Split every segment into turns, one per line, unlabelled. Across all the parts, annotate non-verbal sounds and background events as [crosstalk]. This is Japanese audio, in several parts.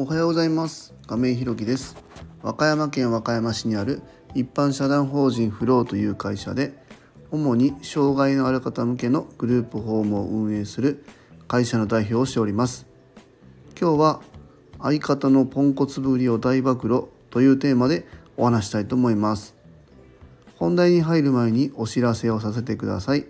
おはようございます。亀井ひろきです。和歌山県和歌山市にある一般社団法人フローという会社で主に障害のある方向けのグループホームを運営する会社の代表をしております。今日は相方のポンコツぶりを大暴露というテーマでお話したいと思います。本題に入る前にお知らせをさせてください。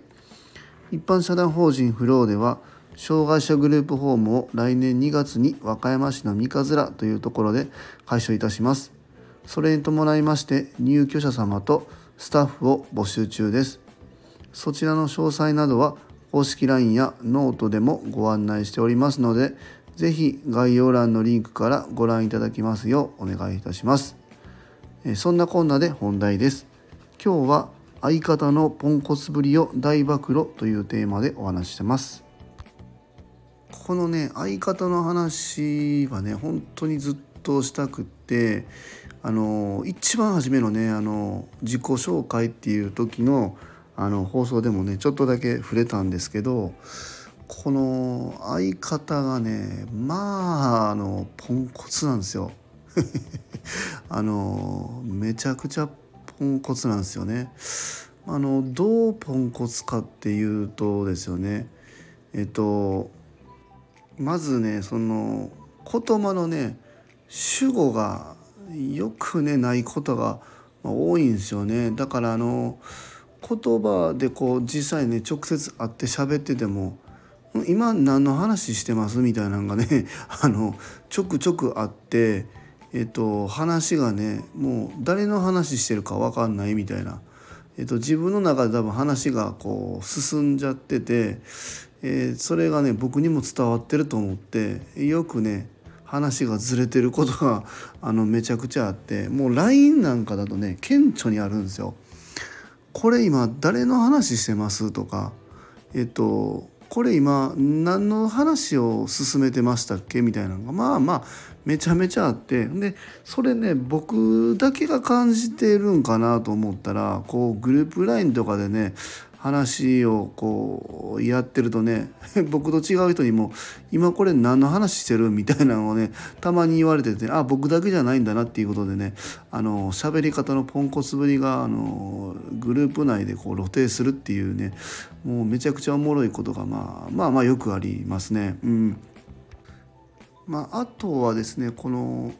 一般社団法人フローでは障害者グループホームを来年2月に和歌山市の三日面というところで開所いたします。それに伴いまして入居者様とスタッフを募集中です。そちらの詳細などは公式 LINE やノートでもご案内しておりますので、ぜひ概要欄のリンクからご覧いただきますようお願いいたします。そんなこんなで本題です。今日は相方のポンコツぶりを大暴露というテーマでお話してます。このね相方の話はね本当にずっとしたくってあの一番初めのねあの自己紹介っていう時のあの放送でもねちょっとだけ触れたんですけどこの相方がねまああのポンコツなんですよ。[laughs] あのめちゃくちゃポンコツなんですよね。あのどうポンコツかっていうとですよねえっとまずねその言葉のね主語がよくねないことが多いんですよねだからあの言葉でこう実際ね直接会って喋ってても「今何の話してます?」みたいなのがね [laughs] あのちょくちょくあって、えっと、話がねもう誰の話してるか分かんないみたいな、えっと、自分の中で多分話がこう進んじゃっててえー、それがね僕にも伝わってると思ってよくね話がずれてることが [laughs] あのめちゃくちゃあってもう LINE なんかだとね顕著にあるんですよ。これ今誰の話してます？とかえっとこれ今何の話を進めてましたっけ？みたいなのがまあまあめちゃめちゃあってでそれね僕だけが感じてるんかなと思ったらこうグループ LINE とかでね話をこうやってるとね [laughs] 僕と違う人にも「今これ何の話してる?」みたいなのをねたまに言われててあ僕だけじゃないんだなっていうことでねあの喋り方のポンコツぶりがあのグループ内でこう露呈するっていうねもうめちゃくちゃおもろいことがまあまあまあよくありますね。うんまあ、あとはですねこの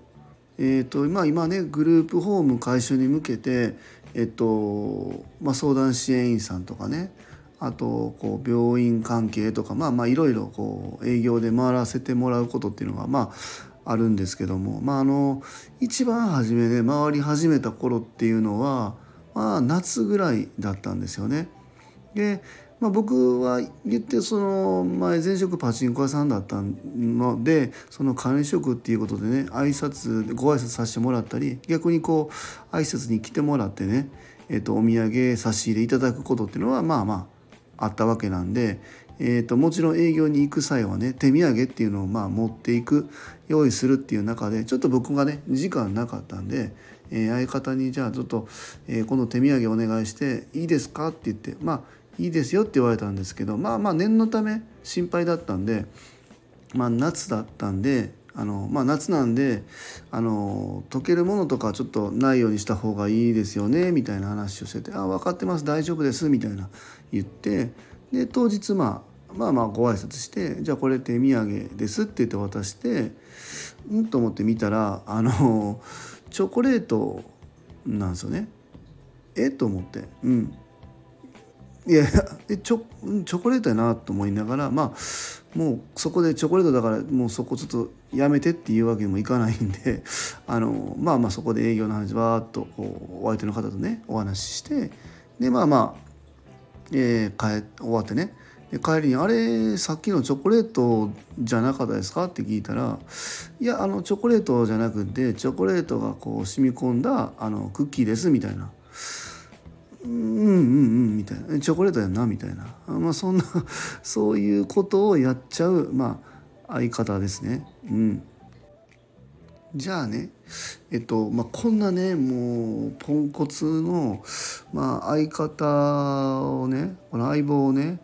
えーとまあ、今ねグループホーム改修に向けて、えっとまあ、相談支援員さんとかねあとこう病院関係とかまあまあいろいろこう営業で回らせてもらうことっていうのがまああるんですけども、まあ、あの一番初めで回り始めた頃っていうのは、まあ、夏ぐらいだったんですよね。でまあ、僕は言ってその前前職パチンコ屋さんだったのでその管理職っていうことでね挨拶ご挨拶させてもらったり逆にこう挨拶に来てもらってね、えー、とお土産差し入れいただくことっていうのはまあまああったわけなんで、えー、ともちろん営業に行く際はね手土産っていうのをまあ持っていく用意するっていう中でちょっと僕がね時間なかったんで、えー、相方にじゃあちょっと、えー、この手土産お願いしていいですか？って言ってまあいいですよって言われたんですけどまあまあ念のため心配だったんでまあ夏だったんであのまあ夏なんであの溶けるものとかちょっとないようにした方がいいですよねみたいな話をしてて「あ分かってます大丈夫です」みたいな言ってで当日まあまあまあご挨拶して「じゃあこれ手土産です」って言って渡してうんと思って見たらあのチョコレートなんですよね。え？と思ってうんいや [laughs] チョチョコレートやなと思いながらまあもうそこでチョコレートだからもうそこちょっとやめてっていうわけにもいかないんであのまあまあそこで営業の話わーっとこうお相手の方とねお話ししてでまあまあ、えー、帰終わってね帰りに「あれさっきのチョコレートじゃなかったですか?」って聞いたら「いやあのチョコレートじゃなくてチョコレートがこう染み込んだあのクッキーです」みたいな。うんうんうんみたいな。チョコレートやんなみたいな。まあそんな [laughs] そういうことをやっちゃうまあ相方ですね。うん。じゃあねえっとまあこんなねもうポンコツの、まあ、相方をねこの相棒をね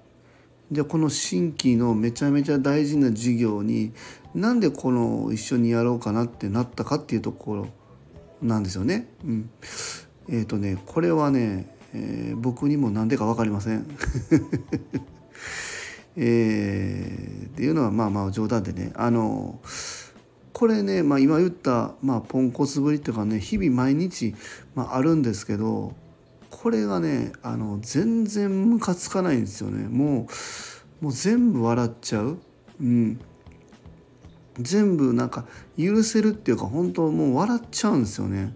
じゃあこの新規のめちゃめちゃ大事な事業になんでこの一緒にやろうかなってなったかっていうところなんですよね。うん、えっ、ー、とねこれはね、えー、僕にも何でか分かりません。[laughs] えー、っていうのはまあまあ冗談でね。あのこれね、まあ、今言った、まあ、ポンコツぶりっていうかね日々毎日、まあ、あるんですけどこれがねあの全然ムカつかないんですよね。もうもう全部笑っちゃう、うん、全部なんか許せるっていうか本当もう笑っちゃうんですよね。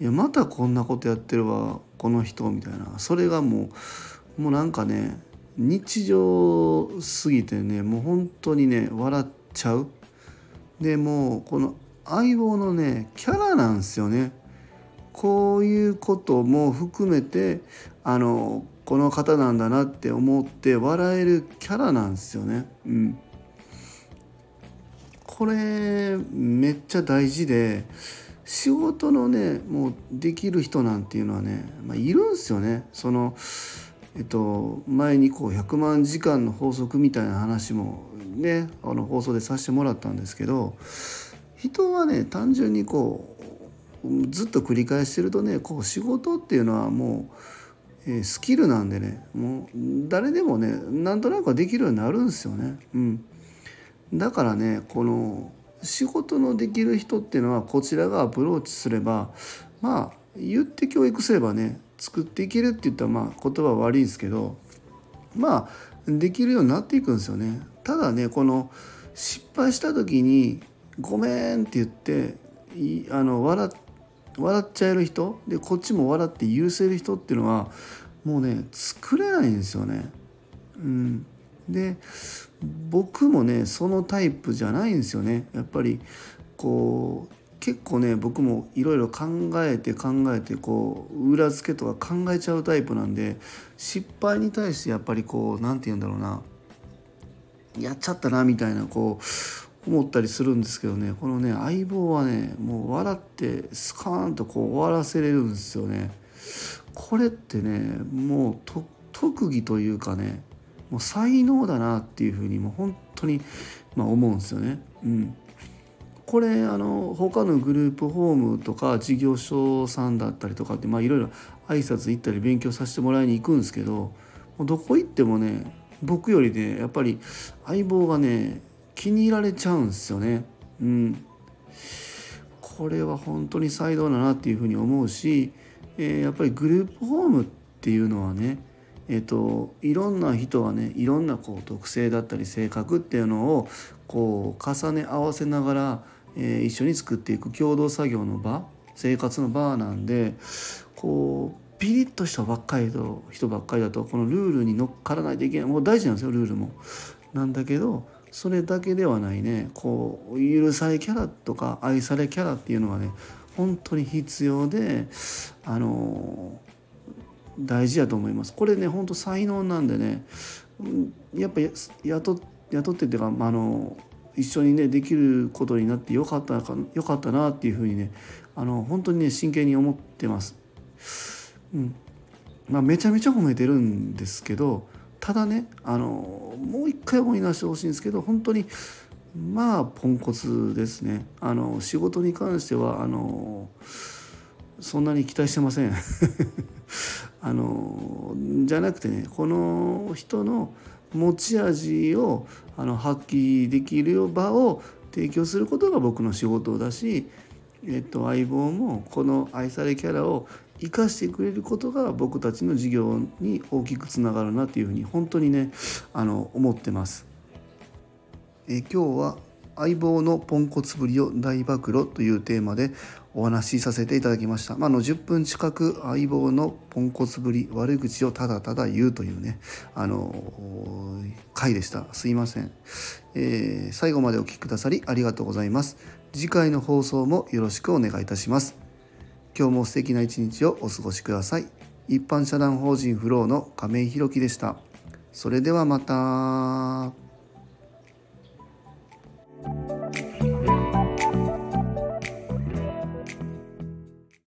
いやまたこんなことやってるわ。この人みたいな。それがもうもうなんかね日常すぎてねもう本当にね笑っちゃう。でもうこの相棒のねキャラなんですよね。こういうことも含めてあのこの方なんだなって思って笑えるキャラなんですよね。うん、これめっちゃ大事で仕事のねもうできる人なんていうのはね、まあ、いるんですよね。そのえっと、前にこう100万時間の法則みたいな話もねあの放送でさせてもらったんですけど人はね単純にこうずっと繰り返してるとねこう仕事っていうのはもう、えー、スキルなんでねもう誰でもねなんとなくはできるようになるんですよね。うん、だからねこの仕事のできる人っていうのはこちらがアプローチすればまあ言って教育すればね作っていけるって言ったらまあ言葉悪いですけどまあできるようになっていくんですよね。ただねこの失敗した時に「ごめん」って言ってあの笑笑っちゃえる人でこっちも笑って許せる人っていうのはもうね作れないんですよね。うん、で僕もねそのタイプじゃないんですよね。やっぱりこう結構ね僕もいろいろ考えて考えてこう裏付けとか考えちゃうタイプなんで失敗に対してやっぱりこう何て言うんだろうなやっちゃったなみたいなこう思ったりするんですけどねこのね相棒はねもう笑ってスカーンとこう終わらせれるんですよね。これってねもう特技というかねもう才能だなっていうふうにもう本当に、まあ、思うんですよね。うんこれあの他のグループホームとか事業所さんだったりとかってまあいろいろ挨拶行ったり勉強させてもらいに行くんですけどもうどこ行ってもね僕よりねやっぱり相棒がね気に入られちゃうんですよね。うん、これは本当に才能だなっていうふうに思うし、えー、やっぱりグループホームっていうのはねえーと、いろんな人はねいろんなこう特性だったり性格っていうのをこう重ね合わせながらえー、一緒に作っていく共同作業の場生活の場なんでこうピリッとしたばっかりと人ばっかりだとこのルールに乗っからないといけないもう大事なんですよルールも。なんだけどそれだけではないねこう許されキャラとか愛されキャラっていうのはね本当に必要であの大事やと思います。これね本当才能なんでねやっぱ雇雇ってっていうか、まあ、あの一緒にねできることになってよかったかよかったなっていうふうにねあの本当にね真剣に思ってます。うんまあ、めちゃめちゃ褒めてるんですけどただねあのもう一回思い出してほしいんですけど本当にまあポンコツですねあの仕事に関してはあのそんなに期待してませんあのじゃなくてねこの人の持ち味をあの発揮できる場を提供することが僕の仕事だし、えっと、相棒もこの愛されキャラを生かしてくれることが僕たちの事業に大きくつながるなというふうに本当にねあの思ってます。え今日は相棒のポンコツぶりを大暴露というテーマでお話しさせていただきました。まあ、の10分近く相棒のポンコツぶり悪口をただただ言うというねあの回でした。すいません、えー、最後までお聴きくださりありがとうございます。次回の放送もよろしくお願いいたします。今日も素敵な一日をお過ごしください。一般社団法人フローの亀井弘樹でした。それではまた。thank you